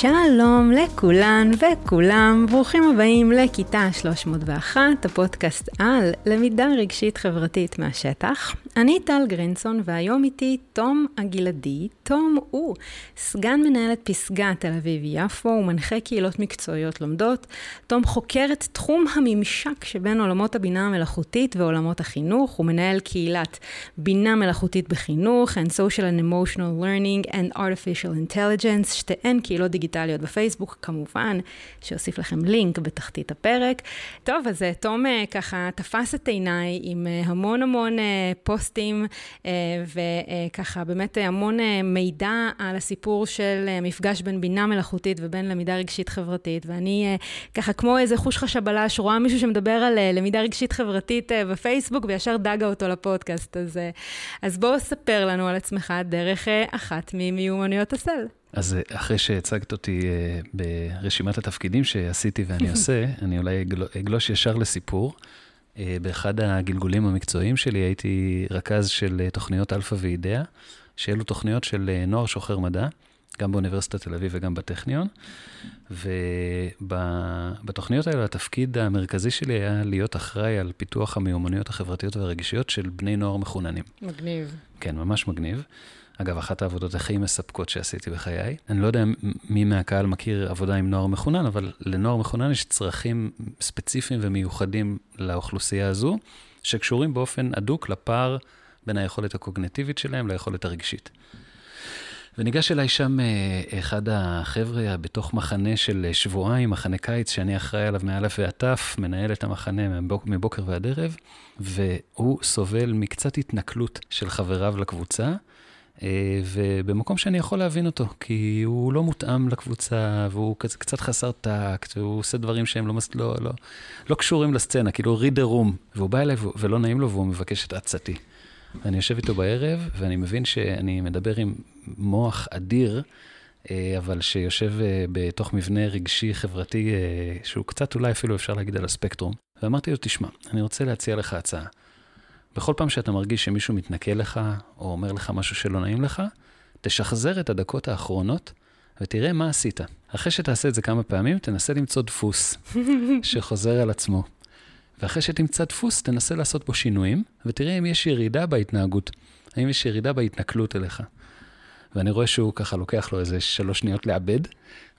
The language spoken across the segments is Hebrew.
שלום לכולן וכולם, ברוכים הבאים לכיתה 301, הפודקאסט על למידה רגשית חברתית מהשטח. אני טל גרינסון והיום איתי תום הגלעדי. תום הוא סגן מנהלת פסגה תל אביב-יפו, הוא מנחה קהילות מקצועיות לומדות. תום חוקר את תחום הממשק שבין עולמות הבינה המלאכותית ועולמות החינוך. הוא מנהל קהילת בינה מלאכותית בחינוך and social and emotional learning and artificial intelligence, שתיהן קהילות דיגיטליות בפייסבוק, כמובן, שאוסיף לכם לינק בתחתית הפרק. טוב, אז אה, תום אה, ככה תפס את עיניי עם אה, המון המון פוסטים, וככה באמת המון מידע על הסיפור של מפגש בין בינה מלאכותית ובין למידה רגשית חברתית, ואני ככה כמו איזה חוש חשבלש, רואה מישהו שמדבר על למידה רגשית חברתית בפייסבוק, וישר דגה אותו לפודקאסט. אז, אז בואו ספר לנו על עצמך דרך אחת ממיומנויות הסל. אז אה, אחרי שהצגת אותי אה, ברשימת התפקידים שעשיתי ואני עושה, אני אולי אגלוש ישר לסיפור. אה, באחד הגלגולים המקצועיים שלי הייתי רכז של תוכניות אלפא ואידאה, שאלו תוכניות של נוער שוחר מדע, גם באוניברסיטת תל אביב וגם בטכניון. ובתוכניות האלה התפקיד המרכזי שלי היה להיות אחראי על פיתוח המיומנויות החברתיות והרגשיות של בני נוער מחוננים. מגניב. כן, ממש מגניב. אגב, אחת העבודות הכי מספקות שעשיתי בחיי. אני לא יודע מי מהקהל מכיר עבודה עם נוער מחונן, אבל לנוער מחונן יש צרכים ספציפיים ומיוחדים לאוכלוסייה הזו, שקשורים באופן הדוק לפער בין היכולת הקוגנטיבית שלהם ליכולת הרגשית. וניגש אליי שם אה, אחד החבר'ה בתוך מחנה של שבועיים, מחנה קיץ, שאני אחראי עליו מאלף ועד תף, מנהל את המחנה מבוקר ועד ערב, והוא סובל מקצת התנכלות של חבריו לקבוצה. אה, ובמקום שאני יכול להבין אותו, כי הוא לא מותאם לקבוצה, והוא קצת חסר טקט, והוא עושה דברים שהם לא, לא, לא, לא קשורים לסצנה, כאילו read the room, והוא בא אליי ולא נעים לו והוא מבקש את עצתי. ואני יושב איתו בערב, ואני מבין שאני מדבר עם מוח אדיר, אה, אבל שיושב אה, בתוך מבנה רגשי חברתי, שהוא קצת אולי אפילו אפשר להגיד על הספקטרום. ואמרתי לו, תשמע, אני רוצה להציע לך הצעה. בכל פעם שאתה מרגיש שמישהו מתנכל לך, או אומר לך משהו שלא נעים לך, תשחזר את הדקות האחרונות ותראה מה עשית. אחרי שתעשה את זה כמה פעמים, תנסה למצוא דפוס שחוזר על עצמו. ואחרי שתמצא דפוס, תנסה לעשות בו שינויים, ותראה אם יש ירידה בהתנהגות, האם יש ירידה בהתנכלות אליך. ואני רואה שהוא ככה לוקח לו איזה שלוש שניות לעבד,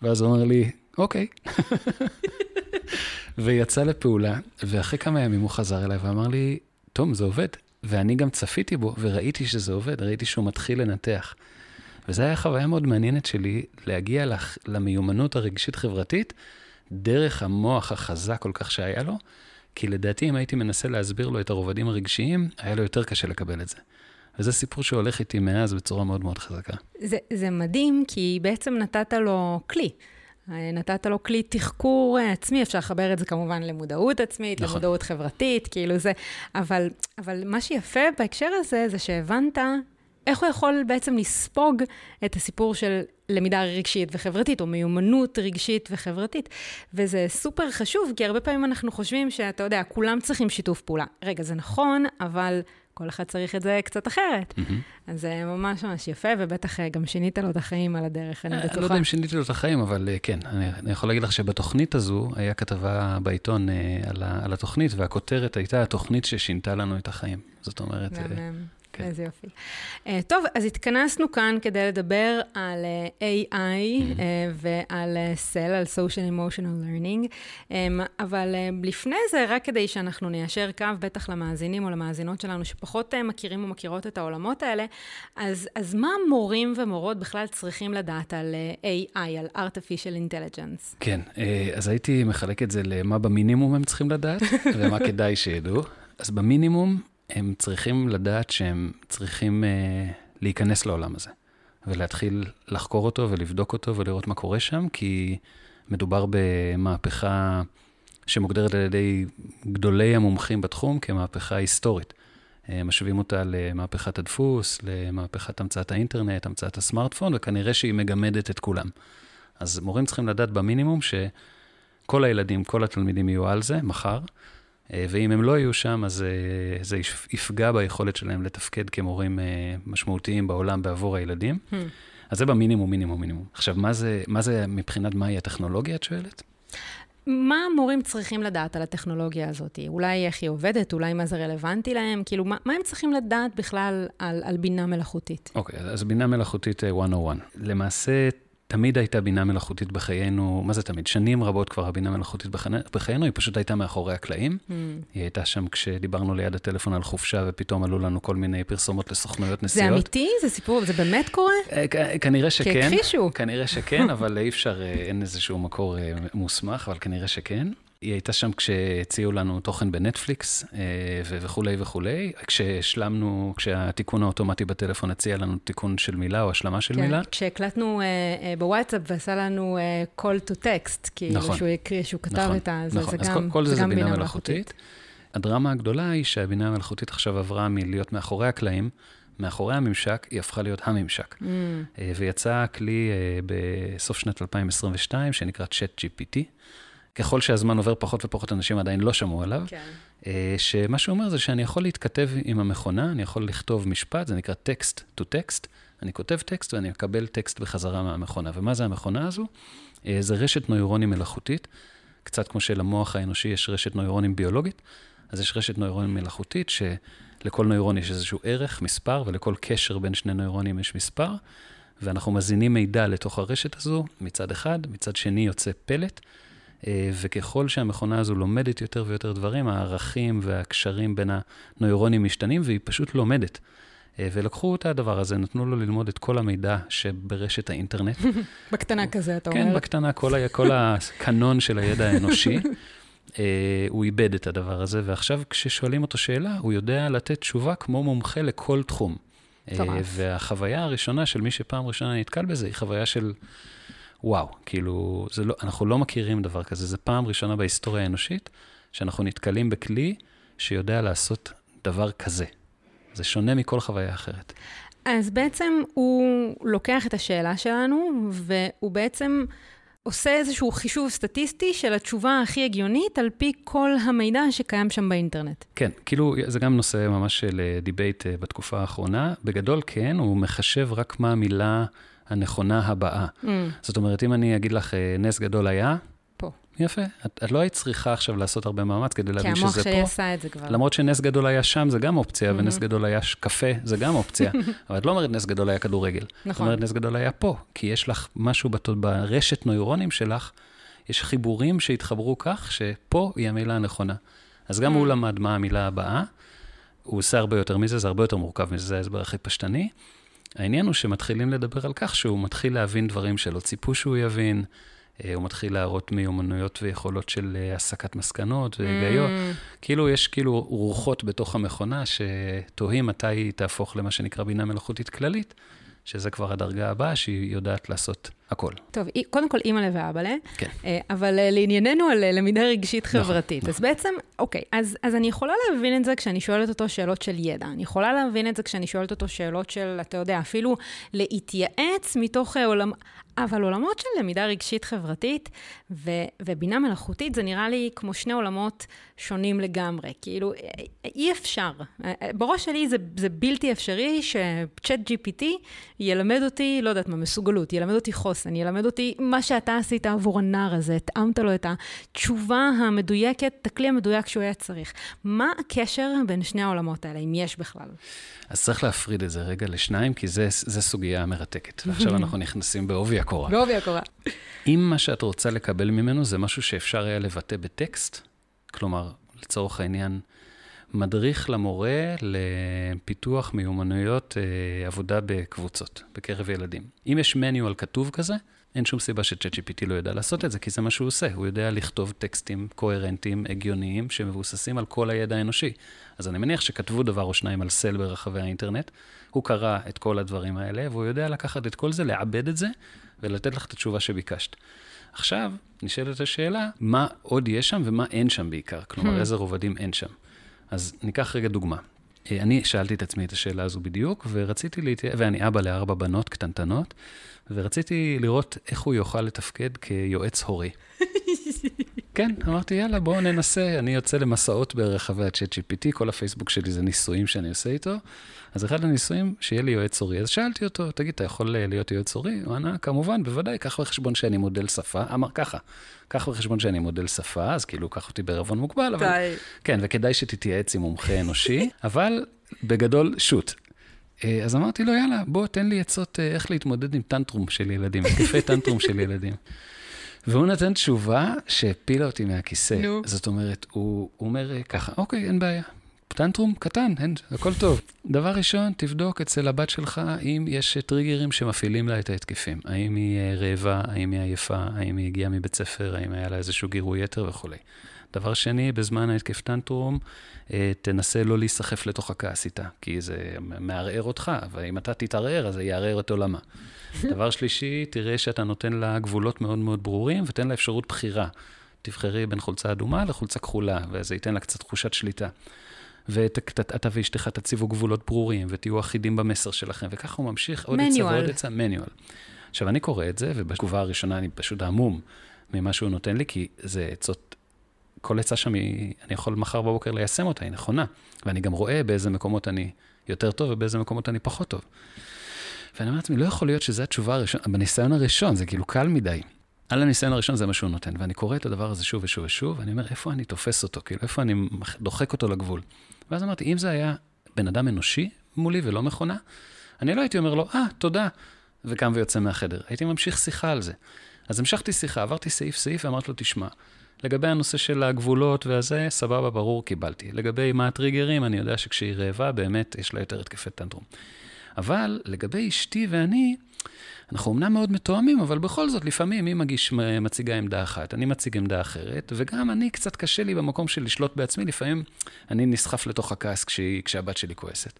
ואז הוא אומר לי, אוקיי. ויצא לפעולה, ואחרי כמה ימים הוא חזר אליי ואמר לי, תום, זה עובד. ואני גם צפיתי בו וראיתי שזה עובד, ראיתי שהוא מתחיל לנתח. וזו הייתה חוויה מאוד מעניינת שלי, להגיע לח, למיומנות הרגשית-חברתית דרך המוח החזק כל כך שהיה לו, כי לדעתי אם הייתי מנסה להסביר לו את הרובדים הרגשיים, היה לו יותר קשה לקבל את זה. וזה סיפור שהולך איתי מאז בצורה מאוד מאוד חזקה. זה, זה מדהים, כי בעצם נתת לו כלי. נתת לו כלי תחקור עצמי, אפשר לחבר את זה כמובן למודעות עצמית, נכון. למודעות חברתית, כאילו זה, אבל, אבל מה שיפה בהקשר הזה, זה שהבנת איך הוא יכול בעצם לספוג את הסיפור של למידה רגשית וחברתית, או מיומנות רגשית וחברתית. וזה סופר חשוב, כי הרבה פעמים אנחנו חושבים שאתה יודע, כולם צריכים שיתוף פעולה. רגע, זה נכון, אבל כל אחד צריך את זה קצת אחרת. Mm-hmm. אז זה ממש ממש יפה, ובטח אה, גם שינית לו את החיים על הדרך, אני בטוחה. אני לא יודע אם שיניתי לו את החיים, אבל אה, כן, אני, אני יכול להגיד לך שבתוכנית הזו, היה כתבה בעיתון אה, על, על התוכנית, והכותרת הייתה התוכנית ששינתה לנו את החיים. זאת אומרת... כן. איזה יופי. Uh, טוב, אז התכנסנו כאן כדי לדבר על uh, AI mm-hmm. uh, ועל סל, על social emotional learning, um, אבל uh, לפני זה, רק כדי שאנחנו ניישר קו, בטח למאזינים או למאזינות שלנו שפחות uh, מכירים ומכירות את העולמות האלה, אז, אז מה מורים ומורות בכלל צריכים לדעת על uh, AI, על artificial intelligence? כן, uh, אז הייתי מחלק את זה למה במינימום הם צריכים לדעת ומה כדאי שידעו. אז במינימום, הם צריכים לדעת שהם צריכים uh, להיכנס לעולם הזה, ולהתחיל לחקור אותו ולבדוק אותו ולראות מה קורה שם, כי מדובר במהפכה שמוגדרת על ידי גדולי המומחים בתחום כמהפכה היסטורית. Uh, משווים אותה למהפכת הדפוס, למהפכת המצאת האינטרנט, המצאת הסמארטפון, וכנראה שהיא מגמדת את כולם. אז מורים צריכים לדעת במינימום שכל הילדים, כל התלמידים יהיו על זה מחר, אה, ואם הם לא יהיו שם, אז אה, זה יפגע ביכולת שלהם לתפקד כמורים אה, משמעותיים בעולם בעבור הילדים. Hmm. אז זה במינימום, מינימום, מינימום. עכשיו, מה זה, מה זה מבחינת מהי הטכנולוגיה, את שואלת? מה המורים צריכים לדעת על הטכנולוגיה הזאת? אולי איך היא עובדת, אולי מה זה רלוונטי להם? כאילו, מה, מה הם צריכים לדעת בכלל על, על בינה מלאכותית? אוקיי, okay, אז בינה מלאכותית 101. למעשה, תמיד הייתה בינה מלאכותית בחיינו, מה זה תמיד? שנים רבות כבר הבינה מלאכותית בחיינו, היא פשוט הייתה מאחורי הקלעים. Mm. היא הייתה שם כשדיברנו ליד הטלפון על חופשה, ופתאום עלו לנו כל מיני פרסומות לסוכנויות נסיעות. זה אמיתי? זה סיפור? זה באמת קורה? אה, כנראה שכן. כהכחישו. כנראה שכן, אבל אי אפשר, אה, אין איזשהו מקור אה, מוסמך, אבל כנראה שכן. היא הייתה שם כשהציעו לנו תוכן בנטפליקס אה, וכולי וכולי. כשהשלמנו, כשהתיקון האוטומטי בטלפון הציע לנו תיקון של מילה או השלמה של כן, מילה. כשהקלטנו אה, אה, בוואטסאפ ועשה לנו call to text, כאילו נכון, שהוא הקריא, שהוא כתב נכון, את ה... נכון, זה, אז גם, כל, כל זה זה בינה מלאכותית. הדרמה הגדולה היא שהבינה המלאכותית עכשיו עברה מלהיות מאחורי הקלעים, מאחורי הממשק, היא הפכה להיות הממשק. Mm. ויצא כלי בסוף שנת 2022, שנקרא Chat GPT. ככל שהזמן עובר, פחות ופחות אנשים עדיין לא שמעו עליו. כן. אה, שמה שהוא אומר זה שאני יכול להתכתב עם המכונה, אני יכול לכתוב משפט, זה נקרא טקסט to טקסט. אני כותב טקסט ואני מקבל טקסט בחזרה מהמכונה. ומה זה המכונה הזו? אה, זה רשת נוירונים מלאכותית, קצת כמו שלמוח האנושי יש רשת נוירונים ביולוגית, אז יש רשת נוירונים מלאכותית שלכל נוירון יש איזשהו ערך, מספר, ולכל קשר בין שני נוירונים יש מספר, ואנחנו מזינים מידע לתוך הרשת הזו מצד אחד, מצד שני יוצא פלט. אה, וככל שהמכונה הזו לומדת יותר ויותר דברים, הערכים והקשרים בין הנוירונים משתנים, והיא פשוט לומדת. אה, ולקחו את הדבר הזה, נתנו לו ללמוד את כל המידע שברשת האינטרנט. בקטנה כזה, אתה כן, אומר. כן, בקטנה, כל, ה, כל הקנון של הידע האנושי. אה, הוא איבד את הדבר הזה, ועכשיו כששואלים אותו שאלה, הוא יודע לתת תשובה כמו מומחה לכל תחום. והחוויה הראשונה של מי שפעם ראשונה נתקל בזה, היא חוויה של וואו, כאילו, לא, אנחנו לא מכירים דבר כזה, זו פעם ראשונה בהיסטוריה האנושית שאנחנו נתקלים בכלי שיודע לעשות דבר כזה. זה שונה מכל חוויה אחרת. אז בעצם הוא לוקח את השאלה שלנו, והוא בעצם עושה איזשהו חישוב סטטיסטי של התשובה הכי הגיונית על פי כל המידע שקיים שם באינטרנט. כן, כאילו זה גם נושא ממש של debate אה, בתקופה האחרונה. בגדול כן, הוא מחשב רק מה המילה הנכונה הבאה. מממ. זאת אומרת, אם אני אגיד לך, אה, נס גדול היה, פה. יפה. את, את לא היית צריכה עכשיו לעשות הרבה מאמץ כדי להבין שזה פה. כי המוח שלי עשה את זה כבר. למרות שנס גדול היה שם, זה גם אופציה, mm-hmm. ונס גדול היה קפה, זה גם אופציה. אבל את לא אומרת נס גדול היה כדורגל. נכון. את אומרת נס גדול היה פה, כי יש לך משהו בת... ברשת נוירונים שלך, יש חיבורים שהתחברו כך שפה היא המילה הנכונה. אז גם mm. הוא למד מה המילה הבאה, הוא עושה הרבה יותר מזה, זה הרבה יותר מורכב מזה, זה ההסבר הכי פשטני. העניין הוא שמתחילים לדבר על כך שהוא מתחיל להבין דברים שלא ציפו שהוא יבין, אה, הוא מתחיל להראות מיומנויות ויכולות של אה, הסקת מסקנות והיגיון. Mm. כאילו, יש כאילו רוחות בתוך המכונה שתוהים מתי היא תהפוך למה שנקרא בינה מלאכותית כללית, שזה כבר הדרגה הבאה שהיא יודעת לעשות הכל. טוב, קודם כל אימא'לה ואבא'לה, כן. אה, אבל אה, לענייננו על אה, למידה רגשית נכון, חברתית. נכון. אז בעצם, אוקיי, אז, אז אני יכולה להבין את זה כשאני שואלת אותו שאלות של ידע. אני יכולה להבין את זה כשאני שואלת אותו שאלות של, אתה יודע, אפילו להתייעץ מתוך עולם... אבל עולמות של למידה רגשית חברתית ו, ובינה מלאכותית, זה נראה לי כמו שני עולמות שונים לגמרי. כאילו, אי אפשר. בראש שלי זה, זה בלתי אפשרי שצ'אט GPT ילמד אותי, לא יודעת מה, מסוגלות, ילמד אותי חוסן, ילמד אותי מה שאתה עשית עבור הנער הזה, התאמת לו את התשובה המדויקת, את הכלי המדויק שהוא היה צריך. מה הקשר בין שני העולמות האלה, אם יש בכלל? אז צריך להפריד את זה רגע לשניים, כי זו סוגיה מרתקת. ועכשיו אנחנו נכנסים בעובי הקורה. בעובי הקורה. אם מה שאת רוצה לקבל ממנו זה משהו שאפשר היה לבטא בטקסט, כלומר, לצורך העניין, מדריך למורה לפיתוח מיומנויות אה, עבודה בקבוצות, בקרב ילדים. אם יש מניואל כתוב כזה, אין שום סיבה ש-ChatGPT לא יודע לעשות את זה, כי זה מה שהוא עושה. הוא יודע לכתוב טקסטים קוהרנטיים, הגיוניים, שמבוססים על כל הידע האנושי. אז אני מניח שכתבו דבר או שניים על סל ברחבי האינטרנט, הוא קרא את כל הדברים האלה, והוא יודע לקחת את כל זה, לעבד את זה, ולתת לך את התשובה שביקשת. עכשיו, נשאלת השאלה, מה עוד יש שם ומה אין שם בעיקר? כלומר, hmm. איזה רובדים אין שם. אז ניקח רגע דוגמה. אה, אני שאלתי את עצמי את השאלה הזו בדיוק, ורציתי להתייעץ, ואני אבא לארבע בנות קטנטנות, ורציתי לראות איך הוא יוכל לתפקד כיועץ הורי. כן, אמרתי, יאללה, בואו ננסה. אני יוצא למסעות ברחבי ה-chat GPT, כל הפייסבוק שלי זה ניסויים שאני עושה איתו. אז אחד הניסויים, שיהיה לי יועץ הורי. אז שאלתי אותו, תגיד, אתה יכול אה, להיות יועץ הורי? הוא ענה, כמובן, בוודאי, קח בחשבון שאני מודל שפה. אמר ככה, קח בחשבון שאני מודל שפה, אז כאילו, קח אותי בערבון מוגבל, אבל... די. כן, וכדאי שתתייעץ עם מומחה אנושי, אבל בגדול, שוט. אה, אז אמרתי לו, יאללה, בוא, תן לי עצות אה, איך להתמודד עם טנטרום של ילדים, התקפי טנטרום של ילדים. והוא נתן תשובה שהפילה אותי מהכיסא. נו. זאת אומרת, הוא, הוא אומר אה, ככה, אוקיי, אין בעיה. טנטרום קטן, אין, הכל טוב. דבר ראשון, תבדוק אצל הבת שלך אם יש טריגרים שמפעילים לה את ההתקפים. האם היא אה, רעבה, האם היא עייפה, האם היא הגיעה מבית ספר, האם היה לה איזשהו גירוי יתר וכולי. דבר שני, בזמן ההתקף טנטרום, אה, תנסה לא להיסחף לתוך הכעס איתה, כי זה מערער אותך, ואם אתה תתערער, אז זה יערער את עולמה. דבר שלישי, תראה שאתה נותן לה גבולות מאוד מאוד ברורים, ותן לה אפשרות בחירה. תבחרי בין חולצה אדומה לחולצה כחולה, וזה ייתן לה קצת תחושת שליטה. ואתה ואשתך תציבו גבולות ברורים, ותהיו אחידים במסר שלכם, וככה הוא ממשיך עוד עצה. ועוד עצה, מניואל. עכשיו, אני קורא את זה, ובתגובה הראשונה אני פשוט המום ממה שהוא נותן לי, כי זה עצות, כל עצה שם היא, אני יכול מחר בבוקר ליישם אותה, היא נכונה. ואני גם רואה באיזה מקומות אני יותר טוב ובאיזה מקומות אני פחות טוב. ואני אומר לעצמי, לא יכול להיות שזו התשובה הראשונה, בניסיון הראשון, זה כאילו קל מדי. על הניסיון הראשון זה מה שהוא נותן, ואני קורא את הדבר הזה שוב ושוב ושוב, ואני אומר, איפה אני תופס אותו? כאילו, איפה אני דוחק אותו לגבול? ואז אמרתי, אם זה היה בן אדם אנושי מולי ולא מכונה, אני לא הייתי אומר לו, אה, תודה, וקם ויוצא מהחדר. הייתי ממשיך שיחה על זה. אז המשכתי שיחה, עברתי סעיף-סעיף ואמרתי לו, תשמע, לגבי הנושא של הגבולות והזה, סבבה, ברור, קיבלתי. לגבי מה הטריגרים, אני יודע שכשהיא רעבה, באמת יש לה יותר התקפי טנטרום. אבל לגבי אשתי ואני, אנחנו אמנם מאוד מתואמים, אבל בכל זאת, לפעמים היא מגיש, מציגה עמדה אחת, אני מציג עמדה אחרת, וגם אני, קצת קשה לי במקום של לשלוט בעצמי, לפעמים אני נסחף לתוך הכעס כשהיא, כשהבת שלי כועסת.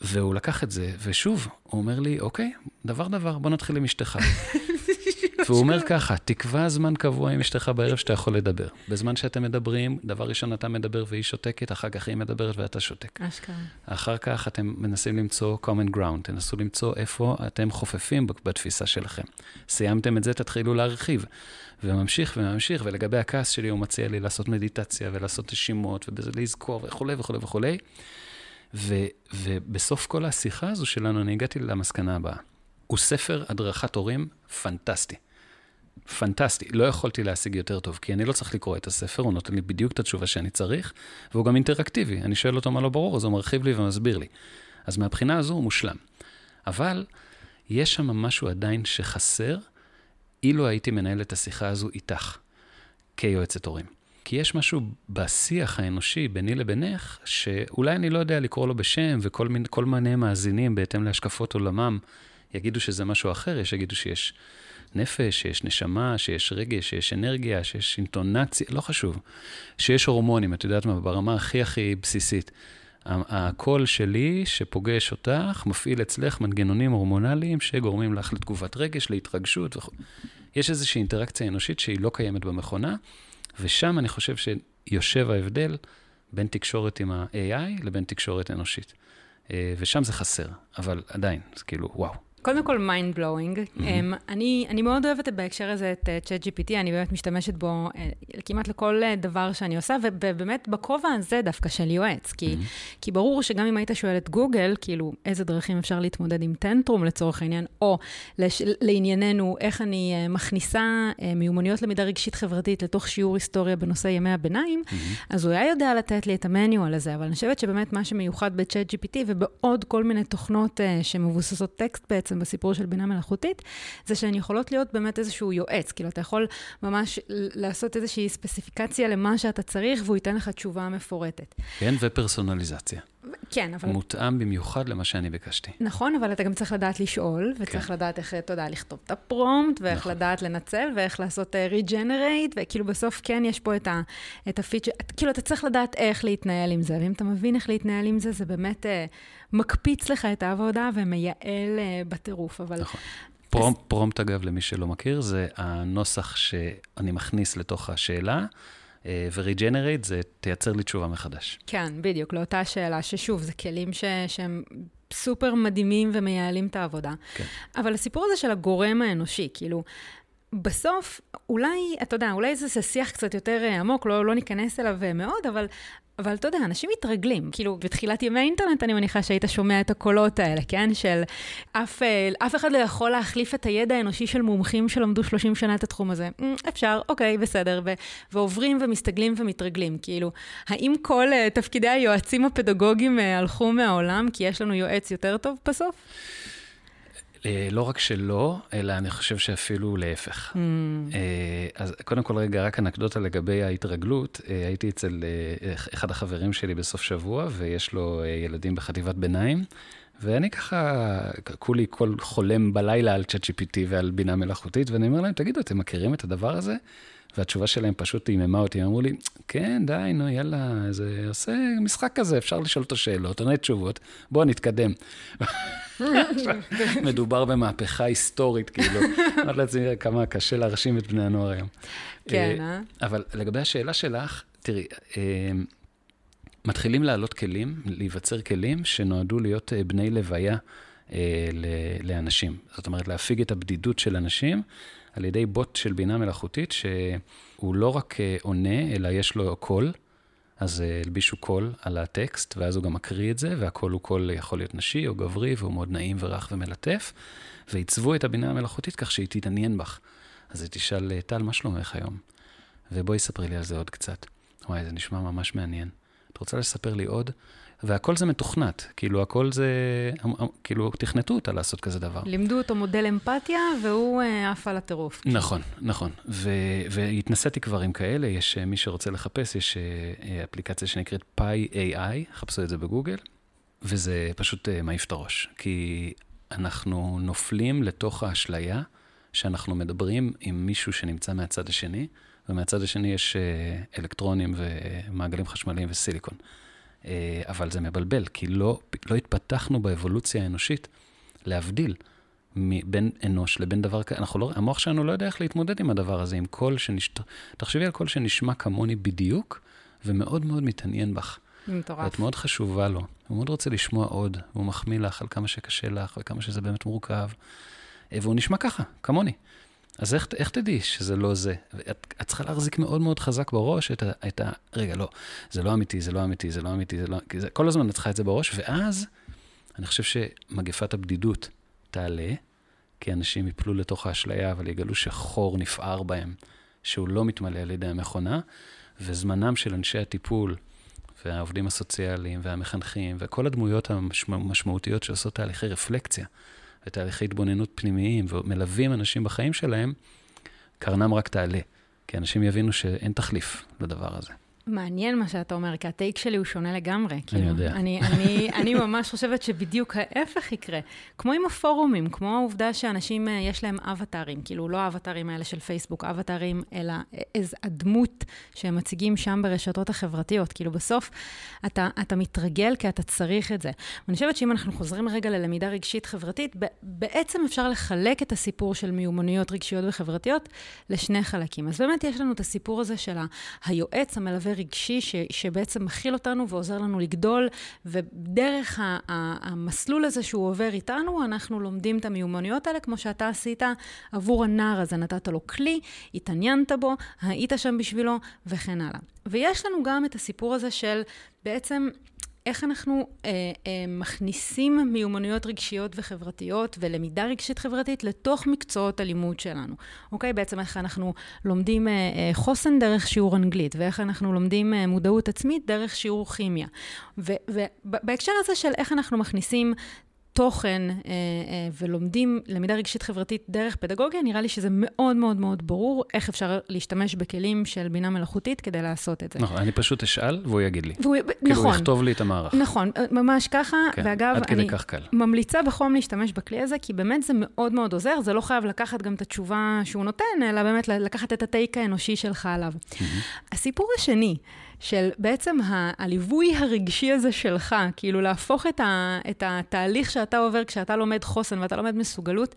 והוא לקח את זה, ושוב, הוא אומר לי, אוקיי, דבר דבר, בוא נתחיל עם אשתך. והוא אומר ככה, תקבע זמן קבוע עם אשתך בערב שאתה יכול לדבר. בזמן שאתם מדברים, דבר ראשון אתה מדבר והיא שותקת, אחר כך היא מדברת ואתה שותק. אשכרה. אחר כך אתם מנסים למצוא common ground, תנסו למצוא איפה אתם חופפים בתפיסה שלכם. סיימתם את זה, תתחילו להרחיב. וממשיך וממשיך, ולגבי הכעס שלי הוא מציע לי לעשות מדיטציה ולעשות נשימות, ובזה לזכור וכולי וכולי וכולי. ו, ובסוף כל השיחה הזו שלנו, אני הגעתי למסקנה הבאה. הוא ספר הדרכת הורים פנטסטי. פנטסטי. לא יכולתי להשיג יותר טוב, כי אני לא צריך לקרוא את הספר, הוא נותן לי בדיוק את התשובה שאני צריך, והוא גם אינטראקטיבי. אני שואל אותו מה לא ברור, אז הוא מרחיב לי ומסביר לי. אז מהבחינה הזו הוא מושלם. אבל יש שם משהו עדיין שחסר, אילו הייתי מנהל את השיחה הזו איתך, כיועצת הורים. כי יש משהו בשיח האנושי ביני לבינך, שאולי אני לא יודע לקרוא לו בשם, וכל מיני, מיני מאזינים בהתאם להשקפות עולמם יגידו שזה משהו אחר, יש שיגידו שיש נפש, שיש נשמה, שיש רגש, שיש אנרגיה, שיש אינטונציה, לא חשוב. שיש הורמונים, את יודעת מה, ברמה הכי הכי בסיסית. הקול שלי שפוגש אותך, מפעיל אצלך מנגנונים הורמונליים שגורמים לך לתגובת רגש, להתרגשות וכו'. יש איזושהי אינטראקציה אנושית שהיא לא קיימת במכונה, ושם אני חושב שיושב ההבדל בין תקשורת עם ה-AI לבין תקשורת אנושית. אה, ושם זה חסר, אבל עדיין, זה כאילו, וואו. קודם כל, mind blowing. Mm-hmm. Um, אני, אני מאוד אוהבת בהקשר הזה את uh, ChatGPT, אני באמת משתמשת בו uh, כמעט לכל uh, דבר שאני עושה, ובאמת בכובע הזה דווקא של יועץ. כי, mm-hmm. כי ברור שגם אם היית שואל את גוגל, כאילו, איזה דרכים אפשר להתמודד עם טנטרום לצורך העניין, או לש, לענייננו, איך אני uh, מכניסה uh, מיומנויות למידה רגשית חברתית לתוך שיעור היסטוריה בנושא ימי הביניים, mm-hmm. אז הוא היה יודע לתת לי את המניואל הזה, אבל אני חושבת שבאמת מה שמיוחד ב-ChatGPT ובעוד כל מיני תוכנות uh, שמבוססות טקסט בעצם, בעצם בסיפור של בינה מלאכותית, זה שהן יכולות להיות באמת איזשהו יועץ. כאילו, אתה יכול ממש לעשות איזושהי ספציפיקציה למה שאתה צריך, והוא ייתן לך תשובה מפורטת. כן, ופרסונליזציה. כן, אבל... מותאם במיוחד למה שאני ביקשתי. נכון, אבל אתה גם צריך לדעת לשאול, וצריך כן. לדעת איך, אתה יודע, לכתוב את ה prompt, ואיך נכון. לדעת לנצל, ואיך לעשות regenerate, וכאילו בסוף כן יש פה את, ה, את ה feature, כאילו אתה צריך לדעת איך להתנהל עם זה, ואם אתה מבין איך להתנהל עם זה, זה באמת אה, מקפיץ לך את העבודה ומייעל אה, בטירוף, אבל... נכון. prompt, אז... prompt, אגב, למי שלא מכיר, זה הנוסח שאני מכניס לתוך השאלה. ו-regenerate זה תייצר לי תשובה מחדש. כן, בדיוק, לאותה שאלה, ששוב, זה כלים ש... שהם סופר מדהימים ומייעלים את העבודה. כן. אבל הסיפור הזה של הגורם האנושי, כאילו, בסוף, אולי, אתה יודע, אולי זה שיח קצת יותר עמוק, לא, לא ניכנס אליו מאוד, אבל אבל אתה יודע, אנשים מתרגלים. כאילו, בתחילת ימי האינטרנט אני מניחה שהיית שומע את הקולות האלה, כן? של אף, אה, אף אחד לא יכול להחליף את הידע האנושי של מומחים שלמדו 30 שנה את התחום הזה. אמ, אפשר, אוקיי, בסדר. ו- ועוברים ומסתגלים ומתרגלים. כאילו, האם כל uh, תפקידי היועצים הפדגוגיים uh, הלכו מהעולם כי יש לנו יועץ יותר טוב בסוף? אה, לא רק שלא, אלא אני חושב שאפילו להפך. Mm. אה, אז קודם כל, רגע, רק אנקדוטה לגבי ההתרגלות. אה, הייתי אצל אחד החברים שלי בסוף שבוע, ויש לו ילדים בחטיבת ביניים, ואני ככה, כולי כל חולם בלילה על צ'אט GPT ועל בינה מלאכותית, ואני אומר להם, תגידו, אתם מכירים את הדבר הזה? והתשובה שלהם פשוט עיממה אותי, הם אמרו לי, כן, די, נו, יאללה, זה עושה משחק כזה, אפשר לשאול אותו שאלות, עונה תשובות, בואו נתקדם. מדובר במהפכה היסטורית, כאילו. אמרתי לעצמי כמה קשה להרשים את בני הנוער היום. כן, אה? אבל לגבי השאלה שלך, תראי, אה, מתחילים לעלות כלים, להיווצר כלים שנועדו להיות אה, בני לוויה לאנשים. זאת אומרת, להפיג את הבדידות של אנשים. על ידי בוט של בינה מלאכותית, שהוא לא רק עונה, אלא יש לו קול. אז אה, הלבישו קול על הטקסט, ואז הוא גם מקריא את זה, והקול הוא קול יכול להיות נשי או גברי, והוא מאוד נעים ורך ומלטף, ועיצבו את הבינה המלאכותית כך שהיא תתעניין בך. אז היא תשאל, טל, מה שלומך היום? ובואי ספרי לי על זה עוד קצת. וואי, זה נשמע ממש מעניין. את רוצה לספר לי עוד? והכל זה מתוכנת, כאילו הכל זה, כאילו תכנתו אותה לעשות כזה דבר. לימדו אותו מודל אמפתיה, והוא אה, עף על הטירוף. נכון, נכון. והתנסיתי כבר עם כאלה, יש אה, מי שרוצה לחפש, יש אה, אפליקציה שנקראת פאי AI, חפשו את זה בגוגל, וזה פשוט מעיף את הראש, כי אנחנו נופלים לתוך האשליה שאנחנו מדברים עם מישהו שנמצא מהצד השני, ומהצד השני יש אלקטרונים ומעגלים חשמליים וסיליקון. אה, אבל זה מבלבל, כי לא, לא התפתחנו באבולוציה האנושית להבדיל בין אנוש לבין דבר כזה. לא, המוח שלנו לא יודע איך להתמודד עם הדבר הזה, עם קול שנשת... תחשבי על קול שנשמע כמוני בדיוק, ומאוד מאוד מתעניין בך. מטורף. ואת מאוד חשובה לו, הוא מאוד רוצה לשמוע עוד, והוא מחמיא לך על כמה שקשה לך וכמה שזה באמת מורכב, אה, והוא נשמע ככה, כמוני. אז איך, איך תדעי שזה לא זה? את, את צריכה להחזיק מאוד מאוד חזק בראש את ה, את ה... רגע, לא, זה לא אמיתי, זה לא אמיתי, זה לא אמיתי, זה לא... כי זה, כל הזמן את צריכה את זה בראש, ואז אני חושב שמגפת הבדידות תעלה, כי אנשים יפלו לתוך האשליה, אבל יגלו שחור נפער בהם, שהוא לא מתמלא על ידי המכונה, וזמנם של אנשי הטיפול והעובדים הסוציאליים והמחנכים וכל הדמויות המשמעותיות שעושות תהליכי רפלקציה. ותהליכי התבוננות פנימיים ומלווים אנשים בחיים שלהם, קרנם רק תעלה. כי אנשים יבינו שאין תחליף לדבר הזה. מעניין מה שאתה אומר, כי הטייק שלי הוא שונה לגמרי. אני כאילו, יודע. אני, אני, אני ממש חושבת שבדיוק ההפך יקרה. כמו עם הפורומים, כמו העובדה שאנשים, אה, יש להם אבטארים, כאילו לא האבטארים האלה של פייסבוק, אבטארים, אלא איזו הדמות שהם מציגים שם ברשתות החברתיות. כאילו בסוף אתה, אתה מתרגל כי אתה צריך את זה. ואני חושבת שאם אנחנו חוזרים רגע ללמידה רגשית חברתית, בעצם אפשר לחלק את הסיפור של מיומנויות רגשיות וחברתיות לשני חלקים. אז באמת יש לנו את הסיפור הזה של היועץ המלווה רגשי ש, שבעצם מכיל אותנו ועוזר לנו לגדול, ודרך ה, ה, המסלול הזה שהוא עובר איתנו, אנחנו לומדים את המיומנויות האלה, כמו שאתה עשית עבור הנער הזה. נתת לו כלי, התעניינת בו, היית שם בשבילו, וכן הלאה. ויש לנו גם את הסיפור הזה של בעצם איך אנחנו אה, אה, מכניסים מיומנויות רגשיות וחברתיות ולמידה רגשית חברתית לתוך מקצועות הלימוד שלנו. אוקיי? בעצם איך אנחנו לומדים אה, אה, חוסן דרך שיעור אנגלית, ואיך אנחנו לומדים אה, מודעות עצמית דרך שיעור כימיה. ובהקשר הזה של איך אנחנו מכניסים תוכן אה, אה, ולומדים למידה רגשית חברתית דרך פדגוגיה, נראה לי שזה מאוד מאוד מאוד ברור איך אפשר להשתמש בכלים של בינה מלאכותית כדי לעשות את זה. נכון, אני פשוט אשאל והוא יגיד לי. והוא, כאילו, נכון. הוא יכתוב לי את המערך. נכון, ממש ככה. כן, ואגב, אני ממליצה בחום להשתמש בכלי הזה, כי באמת זה מאוד מאוד עוזר, זה לא חייב לקחת גם את התשובה שהוא נותן, אלא באמת לקחת את הטייק האנושי שלך עליו. Mm-hmm. הסיפור השני, של בעצם ה- הליווי הרגשי הזה שלך, כאילו להפוך את, ה- את התהליך שאתה עובר כשאתה לומד חוסן ואתה לומד מסוגלות,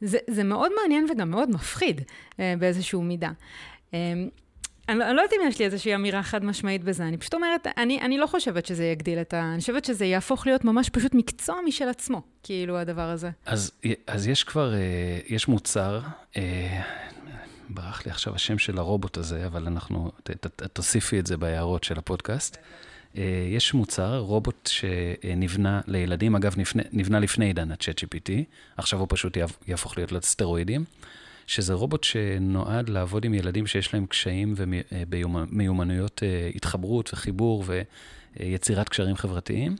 זה, זה מאוד מעניין וגם מאוד מפחיד אה, באיזשהו מידה. אה, אני, לא, אני לא יודעת אם יש לי איזושהי אמירה חד משמעית בזה, אני פשוט אומרת, אני, אני לא חושבת שזה יגדיל את ה... אני חושבת שזה יהפוך להיות ממש פשוט מקצוע משל עצמו, כאילו, הדבר הזה. אז, אז יש כבר, אה, יש מוצר, אה, ברח לי עכשיו השם של הרובוט הזה, אבל אנחנו, ת, ת, ת, תוסיפי את זה בהערות של הפודקאסט. אה, יש מוצר, רובוט שנבנה לילדים, אגב, נבנה, נבנה לפני עידן ה-chat GPT, עכשיו הוא פשוט יהפוך להיות לסטרואידים, שזה רובוט שנועד לעבוד עם ילדים שיש להם קשיים ומיומנויות אה, התחברות וחיבור ויצירת קשרים חברתיים.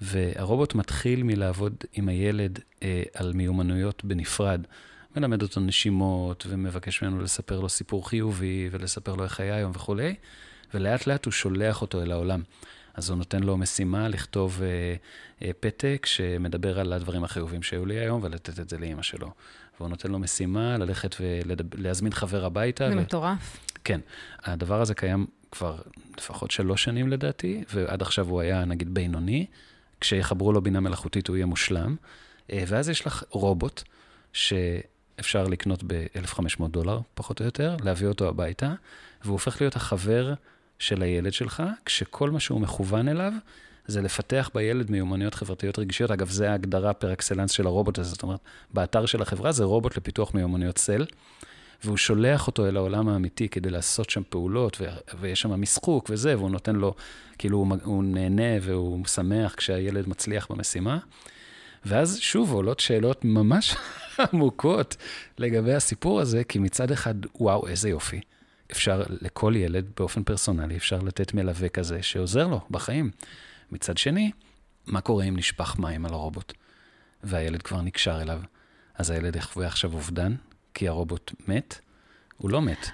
והרובוט מתחיל מלעבוד עם הילד אה, על מיומנויות בנפרד. מלמד אותו נשימות, ומבקש ממנו לספר לו סיפור חיובי, ולספר לו איך היה היום וכולי, ולאט לאט הוא שולח אותו אל העולם. אז הוא נותן לו משימה לכתוב אה, אה, פתק שמדבר על הדברים החיובים שהיו לי היום, ולתת את זה לאימא שלו. והוא נותן לו משימה ללכת ולהזמין חבר הביתה. זה ו... מטורף. כן. הדבר הזה קיים כבר לפחות שלוש שנים לדעתי, ועד עכשיו הוא היה נגיד בינוני. כשיחברו לו בינה מלאכותית הוא יהיה מושלם. אה, ואז יש לך רובוט, שאפשר לקנות ב-1,500 דולר, פחות או יותר, להביא אותו הביתה, והוא הופך להיות החבר של הילד שלך, כשכל מה שהוא מכוון אליו, זה לפתח בילד מיומנויות חברתיות רגישיות. אגב, זה ההגדרה פר אקסלנס של הרובוט הזה. זאת אומרת, באתר של החברה זה רובוט לפיתוח מיומנויות סל, והוא שולח אותו אל העולם האמיתי כדי לעשות שם פעולות, ו- ויש שם משחוק וזה, והוא נותן לו, כאילו, הוא, הוא נהנה והוא שמח כשהילד מצליח במשימה. ואז שוב עולות שאלות ממש עמוקות לגבי הסיפור הזה, כי מצד אחד, וואו, איזה יופי. אפשר, לכל ילד באופן פרסונלי, אפשר לתת מלווה כזה שעוזר לו בחיים. מצד שני, מה קורה אם נשפך מים על הרובוט, והילד כבר נקשר אליו? אז הילד יחווה עכשיו אובדן, כי הרובוט מת? הוא לא מת.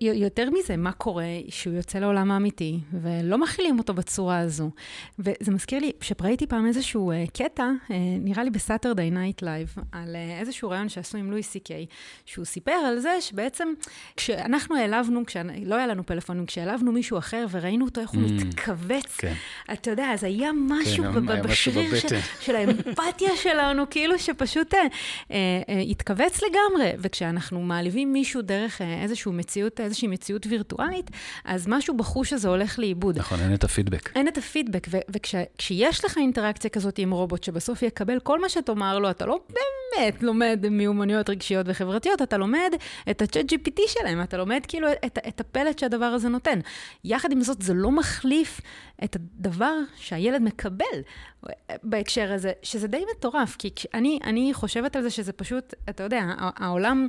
יותר מזה, מה קורה שהוא יוצא לעולם האמיתי, ולא מכילים אותו בצורה הזו. וזה מזכיר לי, שראיתי פעם איזשהו אה, קטע, אה, נראה לי ב Saturday Night Live, על אה, איזשהו רעיון שעשו עם לואי סי קיי, שהוא סיפר על זה שבעצם, כשאנחנו העלבנו, כשלא היה לנו פלאפונים, כשהעלבנו מישהו אחר וראינו אותו, איך הוא mm, מתכווץ, כן. אתה יודע, אז היה משהו כן, בשריר של, של האמפתיה שלנו, כאילו שפשוט uh, uh, uh, התכווץ לגמרי. וכשאנחנו מעליבים מישהו דרך uh, איזושהי מציאות, איזושהי מציאות וירטואלית, אז משהו בחוש הזה הולך לאיבוד. נכון, אין את הפידבק. אין את הפידבק, וכשיש לך אינטראקציה כזאת עם רובוט שבסוף יקבל כל מה שתאמר לו, אתה לא באמת לומד מיומנויות רגשיות וחברתיות, אתה לומד את ה-chat GPT שלהם, אתה לומד כאילו את, את הפלט שהדבר הזה נותן. יחד עם זאת, זה לא מחליף את הדבר שהילד מקבל בהקשר הזה, שזה די מטורף, כי אני, אני חושבת על זה שזה פשוט, אתה יודע, העולם,